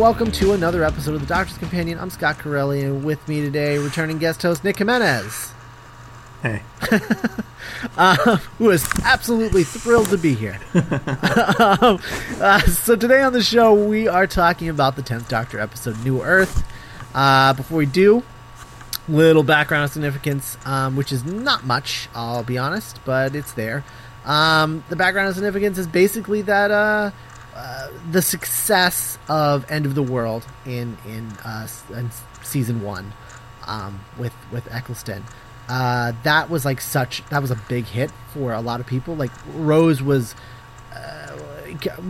welcome to another episode of the Doctor's Companion. I'm Scott Corelli, and with me today, returning guest host Nick Jimenez, Hey. uh, who is absolutely thrilled to be here. um, uh, so today on the show, we are talking about the 10th Doctor episode, New Earth. Uh, before we do, little background significance, um, which is not much, I'll be honest, but it's there. Um, the background significance is basically that uh, the success of End of the World in in, uh, in season one um, with with Eccleston. Uh, that was like such that was a big hit for a lot of people. Like Rose was uh,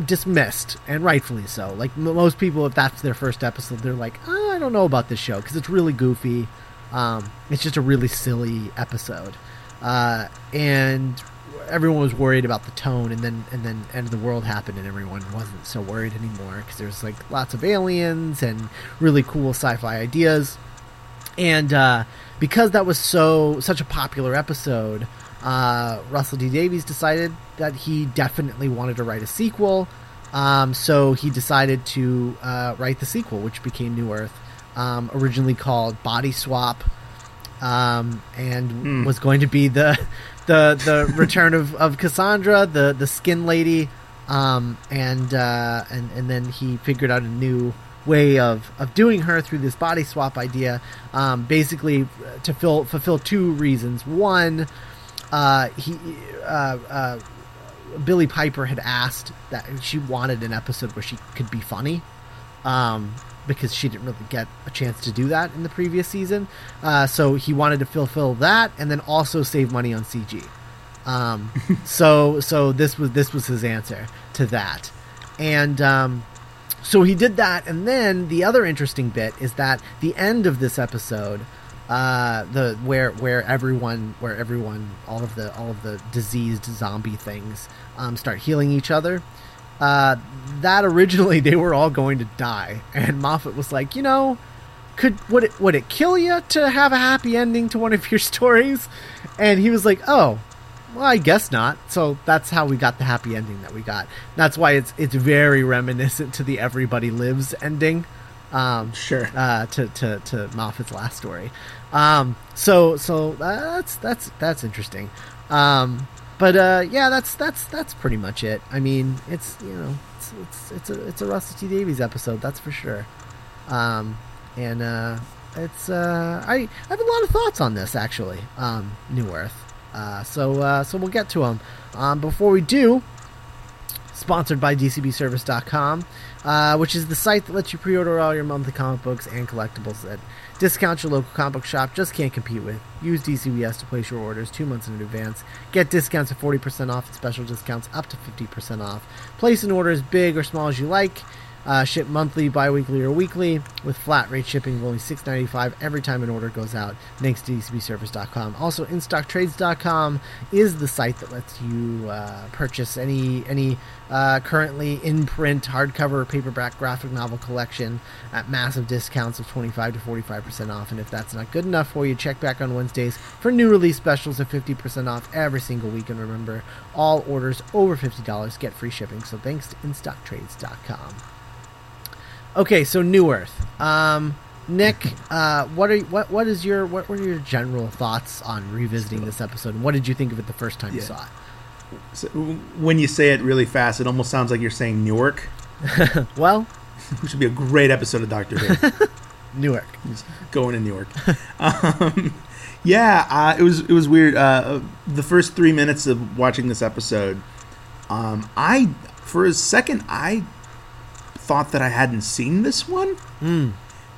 dismissed and rightfully so. Like m- most people, if that's their first episode, they're like, oh, I don't know about this show because it's really goofy. Um, it's just a really silly episode, uh, and everyone was worried about the tone. And then and then End of the World happened, and everyone wasn't so worried anymore because there's like lots of aliens and really cool sci-fi ideas and uh, because that was so such a popular episode, uh, Russell T Davies decided that he definitely wanted to write a sequel. Um, so he decided to uh, write the sequel, which became New Earth, um, originally called Body Swap, um, and was going to be the the the return of, of Cassandra, the the Skin Lady, um, and uh, and and then he figured out a new way of, of doing her through this body swap idea, um, basically uh, to fill, fulfill two reasons. One, uh, he uh, uh, Billie Piper had asked that she wanted an episode where she could be funny, um, because she didn't really get a chance to do that in the previous season. Uh, so he wanted to fulfill that, and then also save money on CG. Um, so so this was this was his answer to that, and um, so he did that, and then the other interesting bit is that the end of this episode, uh, the where where everyone where everyone all of the all of the diseased zombie things um, start healing each other. Uh, that originally they were all going to die, and Moffat was like, you know, could would it would it kill you to have a happy ending to one of your stories? And he was like, oh, well, I guess not. So that's how we got the happy ending that we got. That's why it's it's very reminiscent to the Everybody Lives ending. Um, Sure. Uh, to, to to Moffat's last story. Um, so so that's that's that's interesting. Um, but uh, yeah, that's that's that's pretty much it. I mean, it's you know it's it's it's a it's a Russell T Davies episode, that's for sure. Um, and uh, it's uh, I I have a lot of thoughts on this actually. Um, New Earth. Uh, so uh, so we'll get to them. Um, before we do, sponsored by DCBService.com, uh, which is the site that lets you pre-order all your monthly comic books and collectibles at discounts your local comic book shop just can't compete with. Use DCBS to place your orders two months in advance. Get discounts of 40% off and special discounts up to 50% off. Place an order as big or small as you like. Uh, ship monthly, bi-weekly, or weekly with flat rate shipping of only $6.95 every time an order goes out. Thanks to DCBService.com. Also, InStockTrades.com is the site that lets you uh, purchase any any uh, currently in print hardcover paperback graphic novel collection at massive discounts of 25 to 45% off. And if that's not good enough for you, check back on Wednesdays for new release specials of 50% off every single week. And remember, all orders over $50 get free shipping. So thanks to InStockTrades.com. Okay, so New Earth. Um, Nick, uh, what are what what is your what were your general thoughts on revisiting this episode? And what did you think of it the first time you Yeah. saw So, when you say it really fast, it almost sounds like you're saying Newark, it? Well, which would be a great episode of Doctor Who. Newark. Just going to New York. um, yeah, uh, it was it was weird. Uh, the first three minutes of watching this episode, um, I for a second I thought that I hadn't seen this one Mm.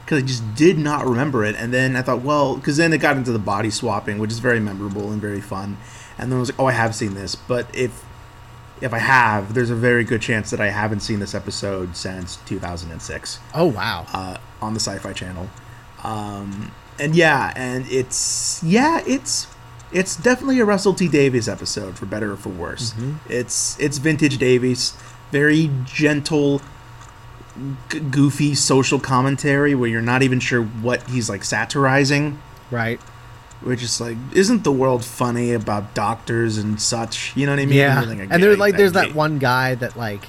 because I just did not remember it. And then I thought, well, because then it got into the body swapping, which is very memorable and very fun. And then I was like, oh, I have seen this, but if if I have, there's a very good chance that I haven't seen this episode since 2006 Oh wow. uh, on the Sci-Fi Channel. Um, and yeah, and it's yeah, it's it's definitely a Russell T Davies episode for better or for worse. It's it's vintage Davies, very gentle, g- goofy social commentary where you're not even sure what he's like satirizing. right. Which is like, isn't the world funny about doctors and such? You know what I mean? Yeah. Like, I and there's like there's get- that one guy that like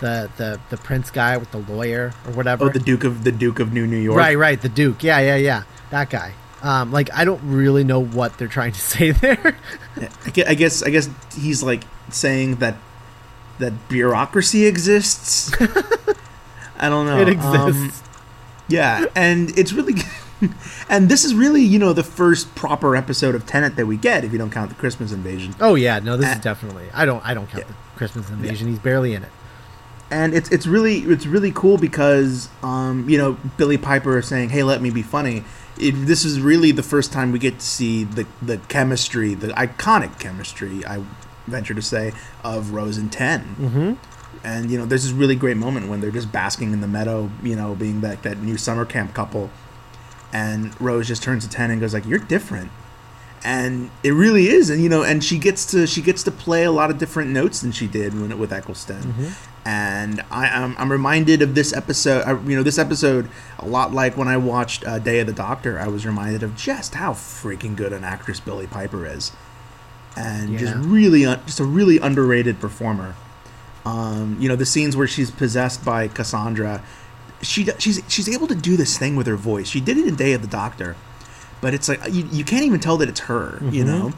the the the prince guy with the lawyer or whatever. Oh, the Duke of the Duke of New New York. Right, right, the Duke. Yeah, yeah, yeah. That guy. Um, like I don't really know what they're trying to say there. I guess I guess he's like saying that that bureaucracy exists. I don't know. it Um, exists. yeah, and it's really, and this is really you know the first proper episode of Tennant that we get if you don't count the Christmas invasion. oh yeah, no, this uh, is definitely. I don't. I don't count yeah. the Christmas invasion. He's barely in it. and it's it's really it's really cool because um you know Billie Piper is saying hey let me be funny it, this is really the first time we get to see the the chemistry the iconic chemistry I venture to say of Rose and 10 Mm-hmm. And you know there's this really great moment when they're just basking in the meadow you know being that that new summer camp couple. And Rose just turns to 10 and goes like you're different. And it really is. And you know and she gets to she gets to play a lot of different notes than she did when with Eccleston. And I am I'm reminded of this episode uh, you know this episode a lot like when I watched uh, Day of the Doctor I was reminded of just how freaking good an actress Billie Piper is. And just really un- just a really underrated performer um, you know the scenes where she's possessed by Cassandra she she's she's able to do this thing with her voice. She did it in Day of the Doctor but it's like you, you can't even tell that it's her you Mhm. know?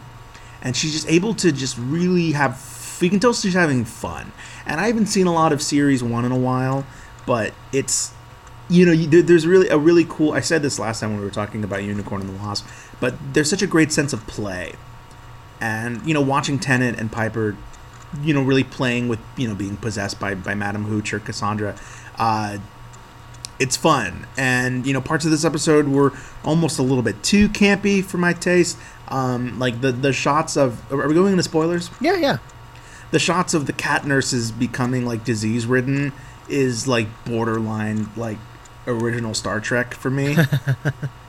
And she's just able to just really have you can tell she's having fun. And i haven't seen a lot of series one in a while but it's you know you, there, there's really a really cool i said this last time when we were talking about unicorn and the wasp but there's such a great sense of play. And you know watching Tennant and piper you know really playing with you know being possessed by by Madame hooch or cassandra uh it's fun. And you know parts of this episode were almost a little bit too campy for my taste. Um like the the shots of are we going into spoilers? Yeah, yeah. the shots of the cat nurses becoming like disease ridden is like borderline like original star trek for me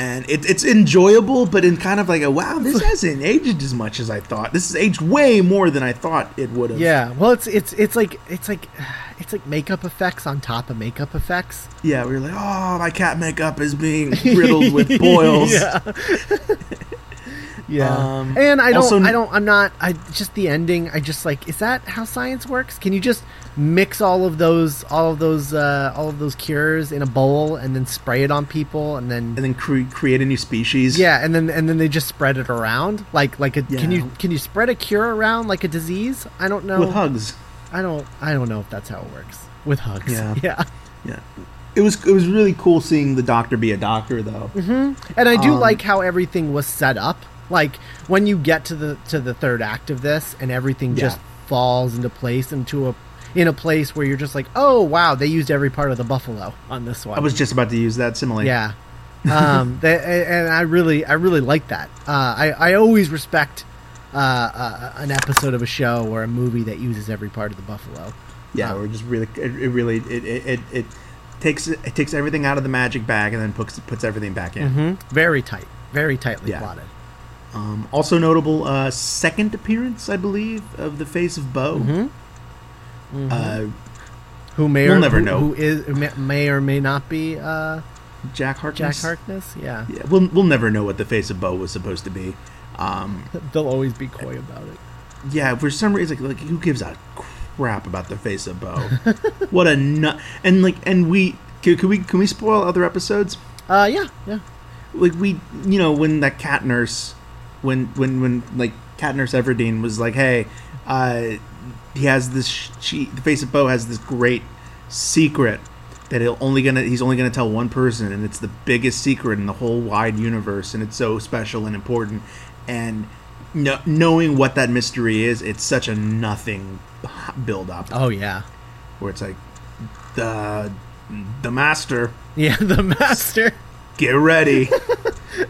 and it, it's enjoyable but in kind of like a wow this hasn't aged as much as i thought this has aged way more than i thought it would have Yeah. Well, it's it's it's like it's like it's like makeup effects on top of makeup effects. yeah we were like oh my cat makeup is being riddled with boils yeah. yeah. Um, and I don't also- I don't I'm not I just the ending I just like is that how science works? Can you just mix all of those all of those uh all of those cures in a bowl and then spray it on people and then and then cre- create a new species yeah, and then and then they just spread it around like like a can you can you spread a cure around like a disease? I don't know. with hugs I don't I don't know if that's how it works with hugs. Yeah. Yeah. yeah it was it was really cool seeing the doctor be a doctor though And I do Um, like how everything was set up. Like when you get to the to the third act of this, and everything Yeah. just falls into place into a in a place where you're just like, oh wow, they used every part of the buffalo on this one. i was just about to use that simile yeah. um, they, and I really I really like that. Uh, I I always respect uh, uh, an episode of a show or a movie that uses every part of the buffalo. Yeah, Um, we're just really, it, it really, it, it, it, it takes it takes everything out of the magic bag and then puts puts everything back in. hmm Very tight, very tightly Yeah. plotted. Um, also notable, uh, second appearance, I believe, of the face of Boe. Mhm. Uh, Who may We'll or never who, know. who is may, may or may not be uh, Jack Harkness. Jack Harkness. Harkness. Yeah. Yeah, we'll we'll never know what the face of Boe was supposed to be. Um, they'll always be coy about it. yeah, for some reason, like, like who gives a crap about the face of Boe? what a nut! And like, and we can, can we can we spoil other episodes? Uh, yeah, yeah. like we you know when that cat nurse when when when like cat nurse everdeen was like hey uh he has this sh- she the face of boe has this great secret that he'll only gonna he's only gonna tell one person and it's the biggest secret in the whole wide universe and it's so special and important and no, knowing what that mystery is it's such a nothing build up Oh yeah. where it's like the the master, Yeah, the master. get ready.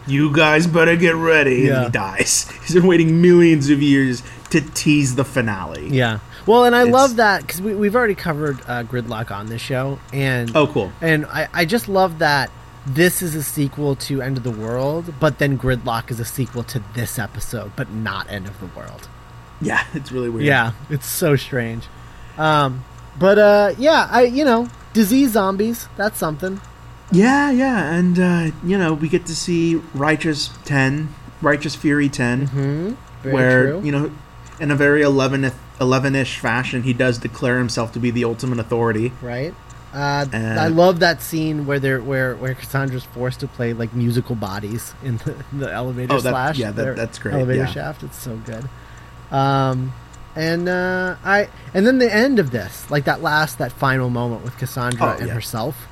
you guys better get ready. Yeah. And he dies. He's been waiting millions of years to tease the finale. Yeah. Well, and I It's- love that because we, we've already covered uh, Gridlock on this show, and Oh, cool. and I, I just love that this is a sequel to End of the World, but then Gridlock is a sequel to this episode, but not End of the World. Yeah, it's really weird. Yeah, it's so strange. Um, but uh, yeah, I you know, disease zombies. That's something. Yeah, yeah, and uh, you know we get to see Righteous Ten, Righteous Fury 10 Hmm. Where true. you know, in a very 11 11ish fashion, he does declare himself to be the ultimate authority. right? Uh, Uh, I love that scene where they're where where Cassandra's forced to play like musical bodies in the, the elevator Oh, that- slash. yeah, that- that's great, Elevator yeah. shaft. It's so good. Um, and uh, I and then the end of this, like that last that final moment with Cassandra Oh, and yeah. herself.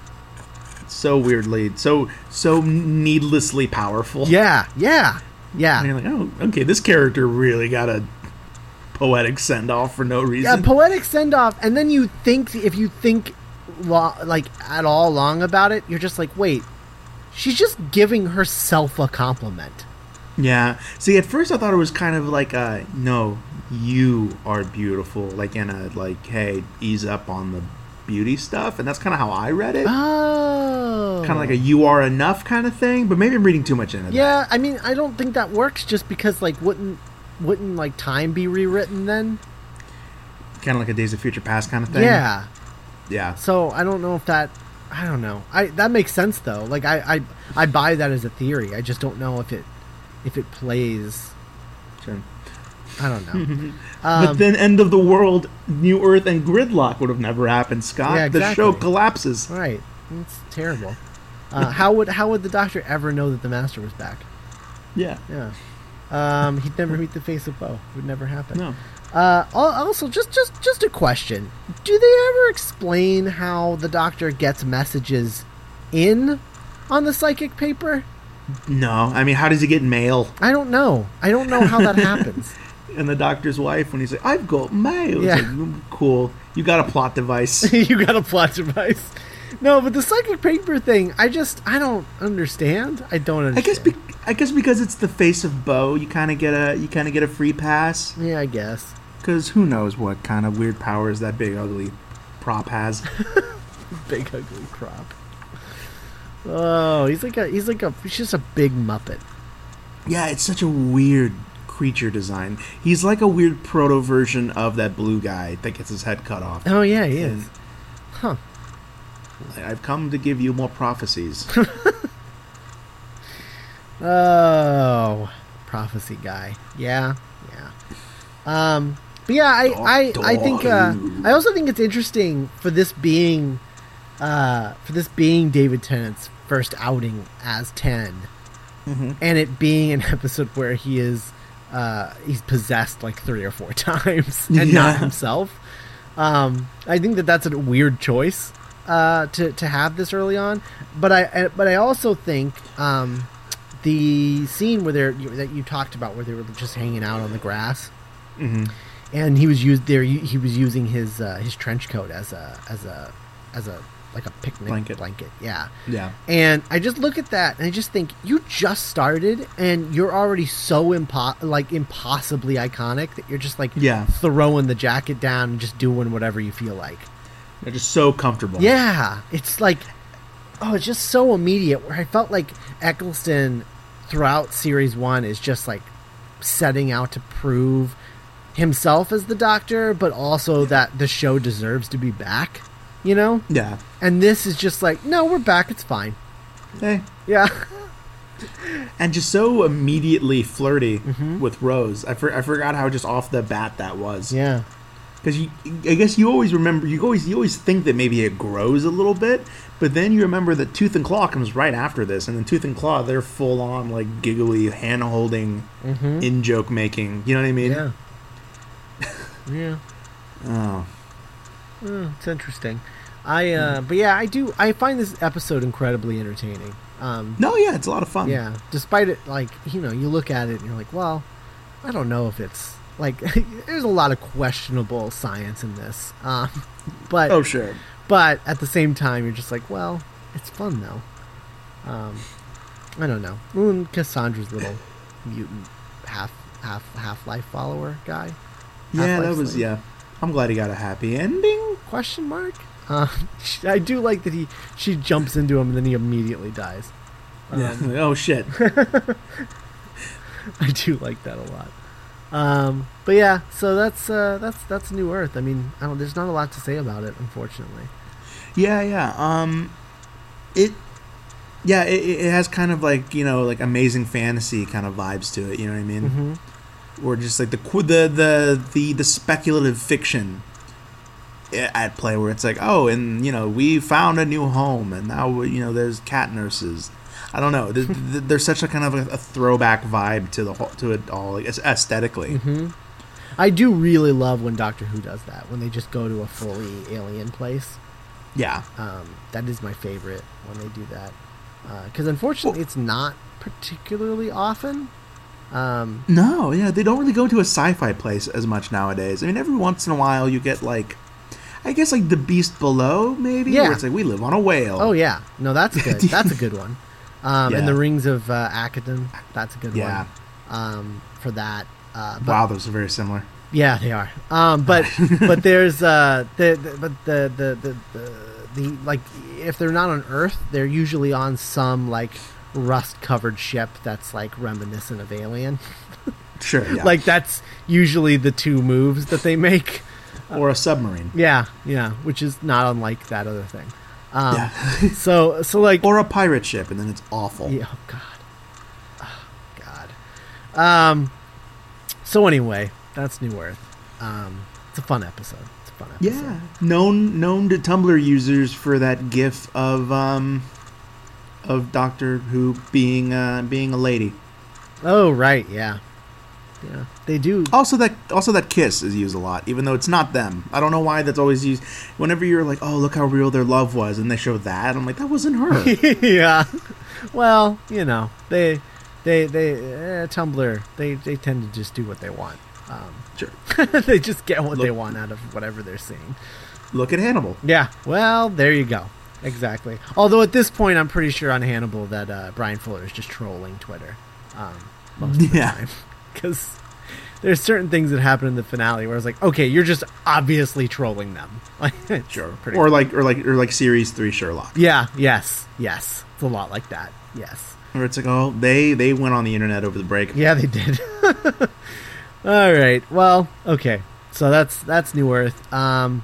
So weirdly, so so needlessly powerful. Yeah, yeah, yeah. And you're like, oh, okay, this character really got a poetic send off for no reason. Yeah, poetic send off, and then you think if you think lo- like at all long about it, you're just like, wait, she's just giving herself a compliment. yeah. See, at first I thought it was kind of like, uh, no, you are beautiful, like in a like, hey, ease up on the beauty stuff, and that's kind of how I read it. Oh, kind of like a "you are enough" kind of thing. But maybe I'm reading too much into that. yeah. I mean, I don't think that works just because like wouldn't wouldn't like time be rewritten then? Kind of like a Days of Future Past kind of thing. Yeah. yeah. So I don't know if that. I don't know. I that makes sense though. Like I I I buy that as a theory. I just don't know if it if it plays. Sure. I don't know. but Um, then, End of the World, New Earth, and Gridlock would have never happened. Scott, Yeah, exactly. the show collapses. Right. It's terrible. Uh, how would how would the doctor ever know that the master was back? Yeah. Yeah. Um, he'd never meet the face of Boe. It would never happen. No. Uh, also, just just just a question: Do they ever explain how the doctor gets messages in on the psychic paper? No. I mean, how does he get mail? I don't know. I don't know how that happens. And the doctor's wife, when he's like, "I've got mail," Yeah. like, "Mm, cool. You got a plot device. you got a plot device. No, but the psychic paper thing, I just I don't understand. I don't I guess. Be- I guess because it's the face of Boe, you kind of get a you kind of get a free pass. yeah, I guess. Because who knows what kind of weird powers that big ugly prop has. big ugly crop. Oh, he's like a he's like a he's just a big muppet. Yeah, it's such a weird creature design. He's like a weird proto version of that blue guy that gets his head cut off. Oh yeah, he is. Huh. I've come to give you more prophecies. Oh, prophecy guy. Yeah, yeah. Um, but yeah, I I, I think uh, I also think it's interesting for this being uh, for this being David Tennant's first outing as 10 Mhm. and it being an episode where he is uh, he's possessed like three or four times and not himself. Um, I think that that's a weird choice uh, to to have this early on, but I but I also think um, the scene where they're you, that you talked about where they were just hanging out on the grass. Hmm and he was used there he was using his uh, his trench coat as a as a as a like a picnic Blanket. blanket yeah Yeah. and I just look at that and I just think you just started and you're already so impo- like impossibly iconic that you're just like Yeah. throwing the jacket down and just doing whatever you feel like. They're just so comfortable. Yeah, it's like oh, it's just so immediate. Where I felt like Eccleston throughout series one is just like setting out to prove himself as the Doctor, but also that the show deserves to be back. You know, Yeah. And this is just like no, we're back. It's fine. Hey. Yeah. And just so immediately flirty Mm-hmm. with Rose. I, for, I forgot how just off the bat that was. Yeah. Because you, I guess you always remember, you always, you always think that maybe it grows a little bit, but then you remember that Tooth and Claw comes right after this, and then Tooth and Claw, they're full on like giggly, hand holding, Mm-hmm. in joke making. You know what I mean? Yeah. yeah. Oh, Oh, it's interesting. I uh but yeah, I do I find this episode incredibly entertaining. Um no, yeah, it's a lot of fun. yeah, despite it like, you know, you look at it and you're like, well, I don't know if it's like there's a lot of questionable science in this. Um but Oh, sure. but at the same time, you're just like, well, it's fun though. Um, I don't know. Cassandra's little mutant half half half life follower guy. Yeah, that was Slave. yeah. I'm glad he got a happy ending. Question mark? Uh, I do like that he she jumps into him and then he immediately dies. Yeah. Um, oh shit. I do like that a lot. Um, but yeah, so that's uh, that's that's New Earth. I mean, I don't. There's not a lot to say about it, unfortunately. Yeah, yeah. Um, it, yeah, it, it has kind of like you know like amazing fantasy kind of vibes to it. You know what I mean? hmm Or just like the the the the the speculative fiction at play, where it's like, oh, and you know, we found a new home, and now you know there's cat nurses. I don't know. There's, there's such a kind of a, a throwback vibe to the whole, to it all, like, aesthetically. hmm I do really love when Doctor Who does that. When they just go to a fully alien place. Yeah. Um, that is my favorite when they do that. Because unfortunately, it's not particularly often. Um, No, yeah, they don't really go to a sci-fi place as much nowadays. I mean, every once in a while you get like, I guess like the Beast Below, maybe. Yeah. Where it's like we live on a whale. oh yeah, no, that's good. That's a good one. Um, Yeah. And the Rings of uh, that's a good Yeah. one. Um, for that. Uh, but Wow, those are very similar. Yeah, they are. Um, but but there's uh, the, the but the the, the the the like if they're not on Earth, they're usually on some like rust covered ship that's like reminiscent of Alien. Sure, yeah. Like that's usually the two moves that they make. Or a submarine. Yeah, yeah, which is not unlike that other thing. Um, yeah. So so like or a pirate ship, and then it's awful. Yeah, oh God. Oh, God. Um. So anyway, that's New Earth. Um, it's a fun episode. It's a fun episode. Yeah, known known to Tumblr users for that GIF of um of Doctor Who being uh, being a lady. Oh right, yeah, yeah. They do. Also that also that kiss is used a lot, even though it's not them. I don't know why that's always used. Whenever you're like, oh look how real their love was, and they show that, I'm like, that wasn't her. yeah. Well, you know, they, they, they, uh, Tumblr. They, they tend to just do what they want. Um, sure. they just get what they want out of whatever they're seeing. Look at Hannibal. Yeah. Well, there you go. Exactly. Although at this point, I'm pretty sure on Hannibal that uh, Bryan Fuller is just trolling Twitter um, most of the Yeah. time because there's certain things that happen in the finale where I was like, okay, you're just obviously trolling them. Like, Sure. pretty- Or like or like or like series three Sherlock. yeah. Yes. Yes. It's a lot like that. Yes. Where it's like, oh, they they went on the internet over the break. Yeah, they did. All right. Well, okay. So that's that's New Earth. Um,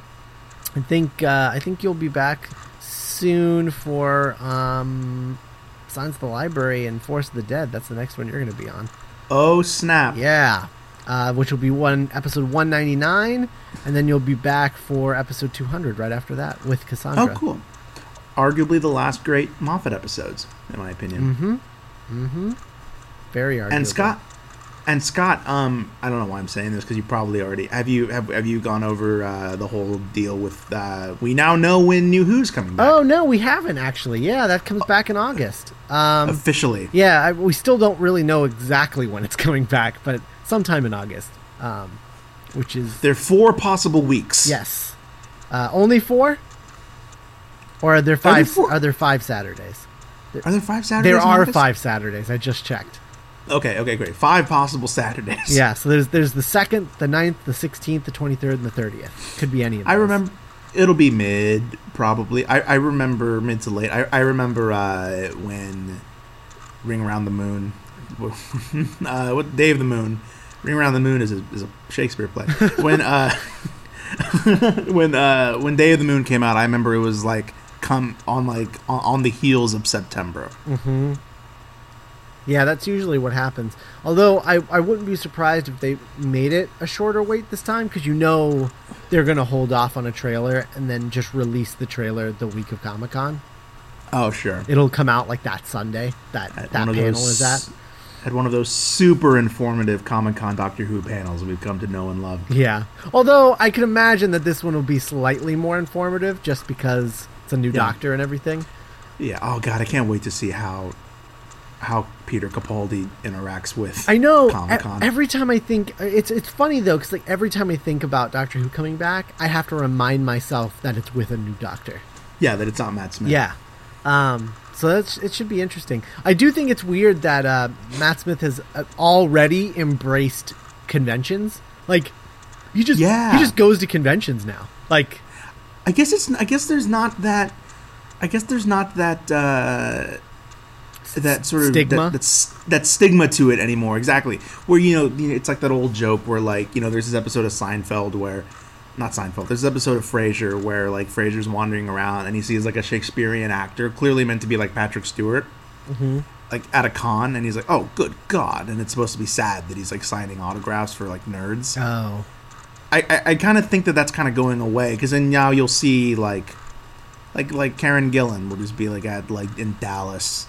I think uh, I think you'll be back soon for um, Silence of the Library and Forest of the Dead. That's the next one you're going to be on. Oh snap! Yeah. Uh, which will be one episode 199, and then you'll be back for episode 200 right after that with Cassandra. Oh, cool. Arguably the last great Moffat episodes, in my opinion. Mm-hmm. Mm-hmm. Very arguable. And Scott, and Scott, um, I don't know why I'm saying this because you probably already have you have, have you gone over uh, the whole deal with uh, we now know when New Who's coming back Oh no, we haven't actually. Yeah, that comes back in August. Um, officially. Yeah, I, we still don't really know exactly when it's coming back, but sometime in August, um, which is There are four possible weeks. yes, uh, only four, or are there five? four? Are there five Saturdays? Are there five Saturdays? There are August? five Saturdays. I just checked. Okay, okay, great. Five possible Saturdays. Yeah, so there's there's the second, the 9th, the sixteenth, the twenty third, and the thirtieth. Could be any of. I remember it'll be mid probably. I, I remember mid to late. I, I remember uh, when Ring Around the Moon, uh, what Day of the Moon, Ring Around the Moon is a, is a Shakespeare play. when uh, when uh, when Day of the Moon came out, I remember it was like come on like on, on the heels of September. Mm-hmm. Yeah, that's usually what happens. Although I, I wouldn't be surprised if they made it a shorter wait this time because you know they're going to hold off on a trailer and then just release the trailer the week of Comic Con. Oh sure. It'll come out like that Sunday. That At that panel those- is at. At one of those super informative Comic Con Doctor Who panels we've come to know and love. Yeah. Although I can imagine that this one will be slightly more informative just because it's a new Yeah. doctor and everything. Yeah. Oh god, I can't wait to see how how Peter Capaldi interacts with. I know. Comic e- Con. every time I think it's it's funny though because like every time I think about Doctor Who coming back, I have to remind myself that it's with a new Doctor. yeah, that it's not Matt Smith. Yeah. Um, so that's it should be interesting. I do think it's weird that uh, Matt Smith has uh, already embraced conventions. Like he just Yeah. he just goes to conventions now. Like I guess it's. I guess there's not that. I guess there's not that. Uh, that sort of Stigma? that, that's that stigma to it anymore. Exactly. Where you know, it's like that old joke where like you know, there's this episode of Seinfeld where, not Seinfeld. There's an episode of Frasier where like Frasier's wandering around and he sees like a Shakespearean actor, clearly meant to be like Patrick Stewart, mm-hmm. like at a con, and he's like, "Oh, good God!" And it's supposed to be sad that he's like signing autographs for like nerds. oh I, I, I kind of think that that's kind of going away because then now you'll see like like like Karen Gillan will just be like at like in Dallas,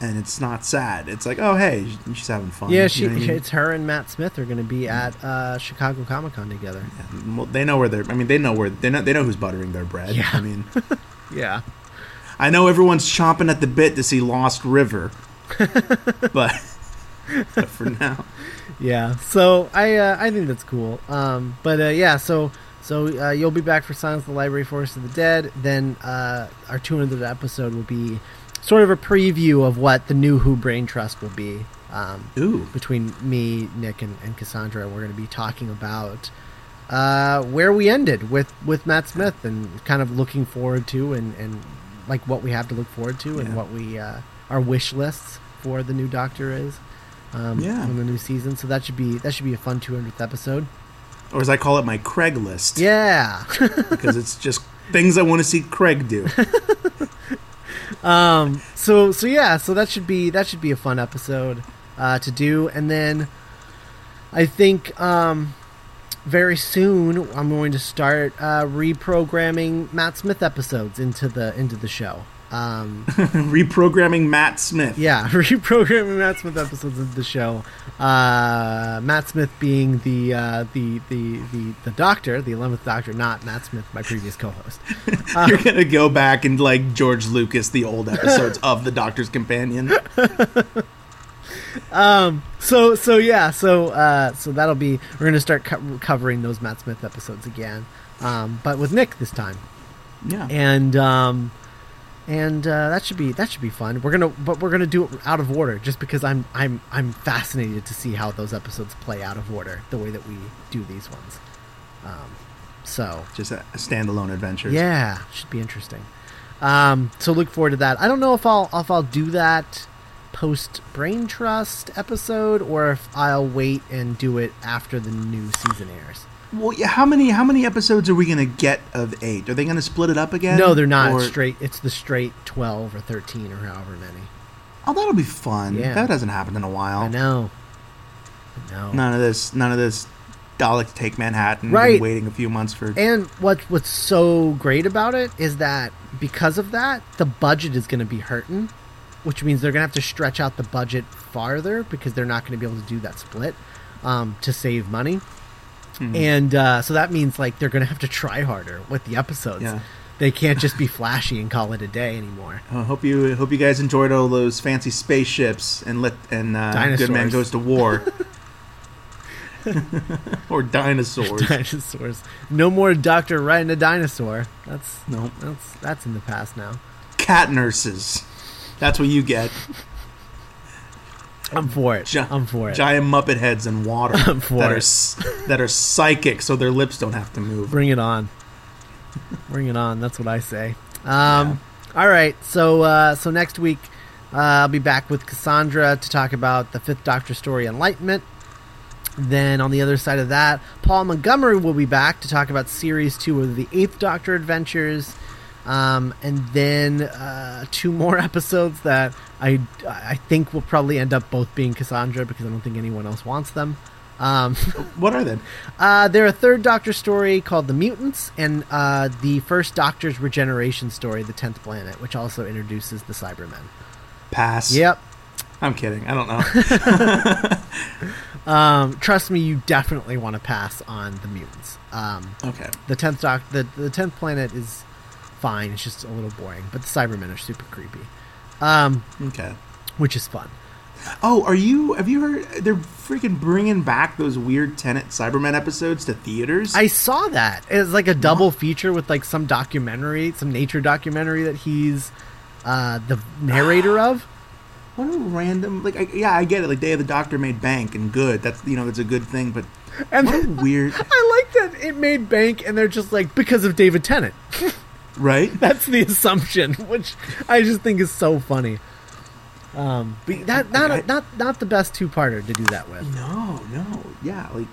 and it's not sad. It's like oh hey she's having fun. yeah, You she know I mean? it's her and Matt Smith are going to be at uh, Chicago Comic Con together. Well, they know where they're. I mean they know where they know they know who's buttering their bread. Yeah. I mean Yeah. I know everyone's chomping at the bit to see Lost River, but but for now Yeah, so I uh, I think that's cool. Um, but uh, yeah, so so uh, you'll be back for Silence of the Library, Forest of the Dead. Then uh, our 200th episode will be sort of a preview of what the new Who Brain Trust will be. Um, ooh between me, Nick, and, and Cassandra, we're going to be talking about uh, where we ended with, with Matt Smith and kind of looking forward to and, and like what we have to look forward to and Yeah. what we uh, our wish lists for the new Doctor is. Um, Yeah. on the new season, so that should be that should be a fun 200th episode. or as I call it my Craigslist Yeah, because it's just things I want to see Craig do. um, so so yeah, so that should be that should be a fun episode uh, to do, and then I think um, very soon I'm going to start uh, reprogramming Matt Smith episodes into the into the show. Um, Reprogramming Matt Smith. yeah, reprogramming Matt Smith episodes of the show. Uh, Matt Smith being the, uh, the the the the Doctor, the eleventh Doctor, not Matt Smith, my previous co-host. You're gonna go back and like George Lucas the old episodes of the Doctor's Companion. Um, so so yeah, so uh, so that'll be we're gonna start co- covering those Matt Smith episodes again, um, but with Nick this time, Yeah. and um, and uh, that should be that should be fun. We're gonna but we're gonna do it out of order, just because I'm I'm I'm fascinated to see how those episodes play out of order, the way that we do these ones. Um, so Just a, a standalone adventures. yeah, should be interesting. Um, so look forward to that. I don't know if I'll if I'll do that post Brain Trust episode or if I'll wait and do it after the new season airs. Well, yeah. How many how many episodes are we gonna get of eight? Are they gonna split it up again? no, they're not Or- straight. It's the straight twelve or thirteen or however many. Oh, that'll be fun. Yeah. That hasn't happened in a while. I know. Know. None of this. None of this. Dalek take Manhattan. Right. And waiting a few months for. And what what's so great about it is that because of that, the budget is going to be hurting, which means they're going to have to stretch out the budget farther because they're not going to be able to do that split um, to save money. Hmm. And uh, so that means like they're going to have to try harder with the episodes. Yeah. They can't just be flashy and call it a day anymore. I hope you hope you guys enjoyed all those fancy spaceships and let and uh, Good Man goes to war. or dinosaurs. Dinosaurs. No more Doctor riding a dinosaur. That's no, that's that's in the past now. cat nurses. That's what you get. I'm for it. Gi- I'm for it. Giant Muppet heads in water I'm for that it. are s- that are psychic, so their lips don't have to move. Bring it on. Bring it on. That's what I say. Um, All right. So uh, so next week uh, I'll be back with Cassandra to talk about the Fifth Doctor story, Enlightenment. Then on the other side of that, Paul Montgomery will be back to talk about Series Two of the Eighth Doctor Adventures. Um, and then uh, two more episodes that I, I think will probably end up both being Cassandra because I don't think anyone else wants them. Um, What are they? uh, they're a third Doctor story called The Mutants, and uh, the first Doctor's regeneration story, The Tenth Planet, which also introduces the Cybermen. Pass. Yep. I'm kidding. I don't know. Um, trust me, you definitely want to pass on the mutants. Um, okay. the tenth doc, the the tenth planet is fine. It's just a little boring, but the Cybermen are super creepy. Um, Okay. which is fun. Oh, are you? Have you heard? They're freaking bringing back those weird Tennant Cybermen episodes to theaters. I saw that. It's like a double feature with like some documentary, some nature documentary that he's uh, the narrator of. what a random like. I, yeah, I get it. Like Day of the Doctor made bank and good. That's you know that's a good thing. But And what a weird, I like that it made bank, and they're just like because of David Tennant. right? That's the assumption, which I just think is so funny. Um, but that not I- not not the best two parter to do that with. No, no, yeah, like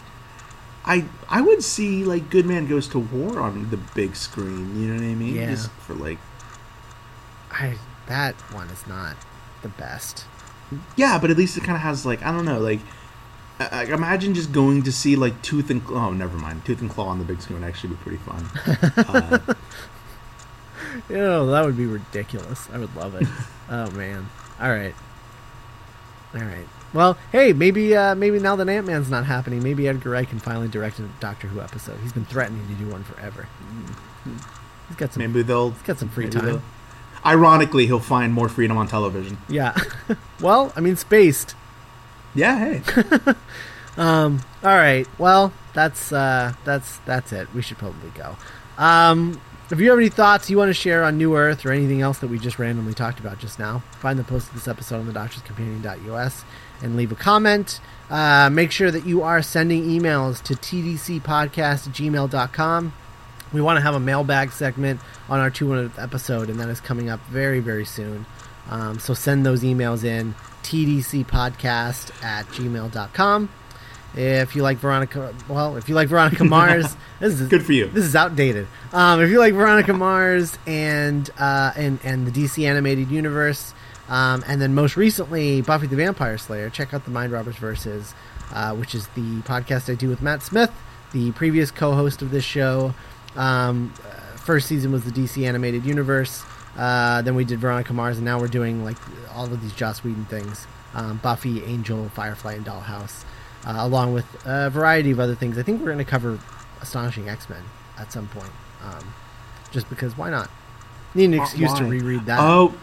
I I would see like Good Man Goes to War on the big screen. You know what I mean? Yeah. Just for like, I that one is not the best. yeah, but at least it kind of has like I don't know, like. I, I imagine just going to see like Tooth and Claw. Oh, never mind. Tooth and Claw on the big screen would actually be pretty fun. uh, Know, that would be ridiculous. I would love it. oh man. All right. All right. Well, hey, maybe uh, maybe now that Ant Man's not happening, maybe Edgar Wright can finally direct a Doctor Who episode. He's been threatening to do one forever. He's got some. maybe they'll. He's got some free time. Ironically, he'll find more freedom on television. Yeah. well, I mean, spaced. Yeah, hey. Um. All right. Well, that's uh, that's that's it. We should probably go. Um. If you have any thoughts you want to share on New Earth or anything else that we just randomly talked about just now, find the post of this episode on the Doctor's doctorscompanion.us and leave a comment. Uh, make sure that you are sending emails to tdcpodcast at gmail.com. We want to have a mailbag segment on our 200th episode, and that is coming up very, very soon. Um, so send those emails in tdcpodcast at gmail.com. If you like Veronica, well, if you like Veronica Mars, this is Good for you. This is outdated. Um, if you like Veronica Mars and uh, and and the DC animated universe, um, and then most recently Buffy the Vampire Slayer, check out the Mind Robbers Versus, uh, which is the podcast I do with Matt Smith, the previous co-host of this show. Um, uh, first season was the DC animated universe. Uh, then we did Veronica Mars, and now we're doing like all of these Joss Whedon things: um, Buffy, Angel, Firefly, and Dollhouse, uh, along with a variety of other things. I think we're going to cover Astonishing X Men at some point, um, just because why not? Need an excuse to reread that. Oh,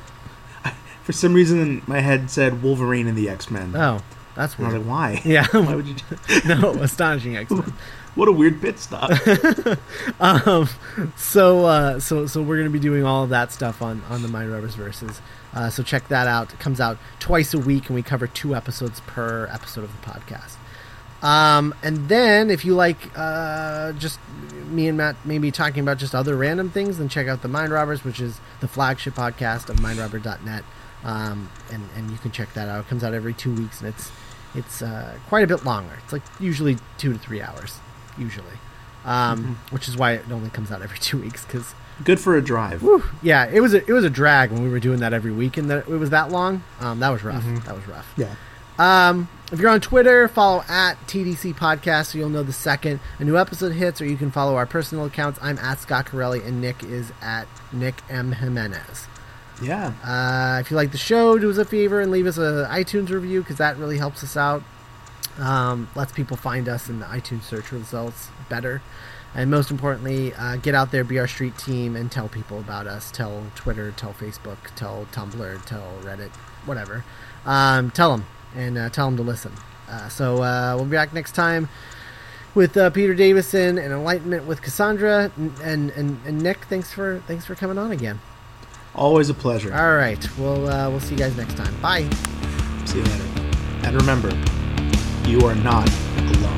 for some reason my head said Wolverine and the X Men. Oh, that's and I was like, why? Yeah, Why would you? no, Astonishing X Men. what a weird pit stop. um, so uh, so so we're gonna be doing all of that stuff on on the Mind Robbers verses. Uh, so check that out. It comes out twice a week, and we cover two episodes per episode of the podcast. Um, and then if you like uh, just me and Matt maybe talking about just other random things, then check out the Mind Robbers, which is the flagship podcast of mindrobber.net. Um, and and you can check that out. It comes out every two weeks, and it's it's uh, quite a bit longer. It's like usually two to three hours, usually, um, which is why it only comes out every two weeks. Because Good for a drive. yeah, it was a, it was a drag when we were doing that every week, and that it was that long. Um, that was rough. That was rough. Yeah. Um, if you're on Twitter, follow at TDC Podcast so you'll know the second a new episode hits, or you can follow our personal accounts. I'm at Scott Corelli, and Nick is at Nick M Jimenez. Yeah. Uh, if you like the show, do us a favor and leave us a iTunes review because that really helps us out. Um, lets people find us in the iTunes search results better. And most importantly, uh, get out there, be our street team, and tell people about us. Tell Twitter, tell Facebook, tell Tumblr, tell Reddit, whatever. Um, tell them and uh, tell them to listen. Uh, so uh, we'll be back next time with uh, Peter Davison and Enlightenment with Cassandra and, and, and, Nick. Thanks for thanks for coming on again. Always a pleasure. All right. We'll uh, we'll see you guys next time. Bye. See you later. And remember, you are not alone.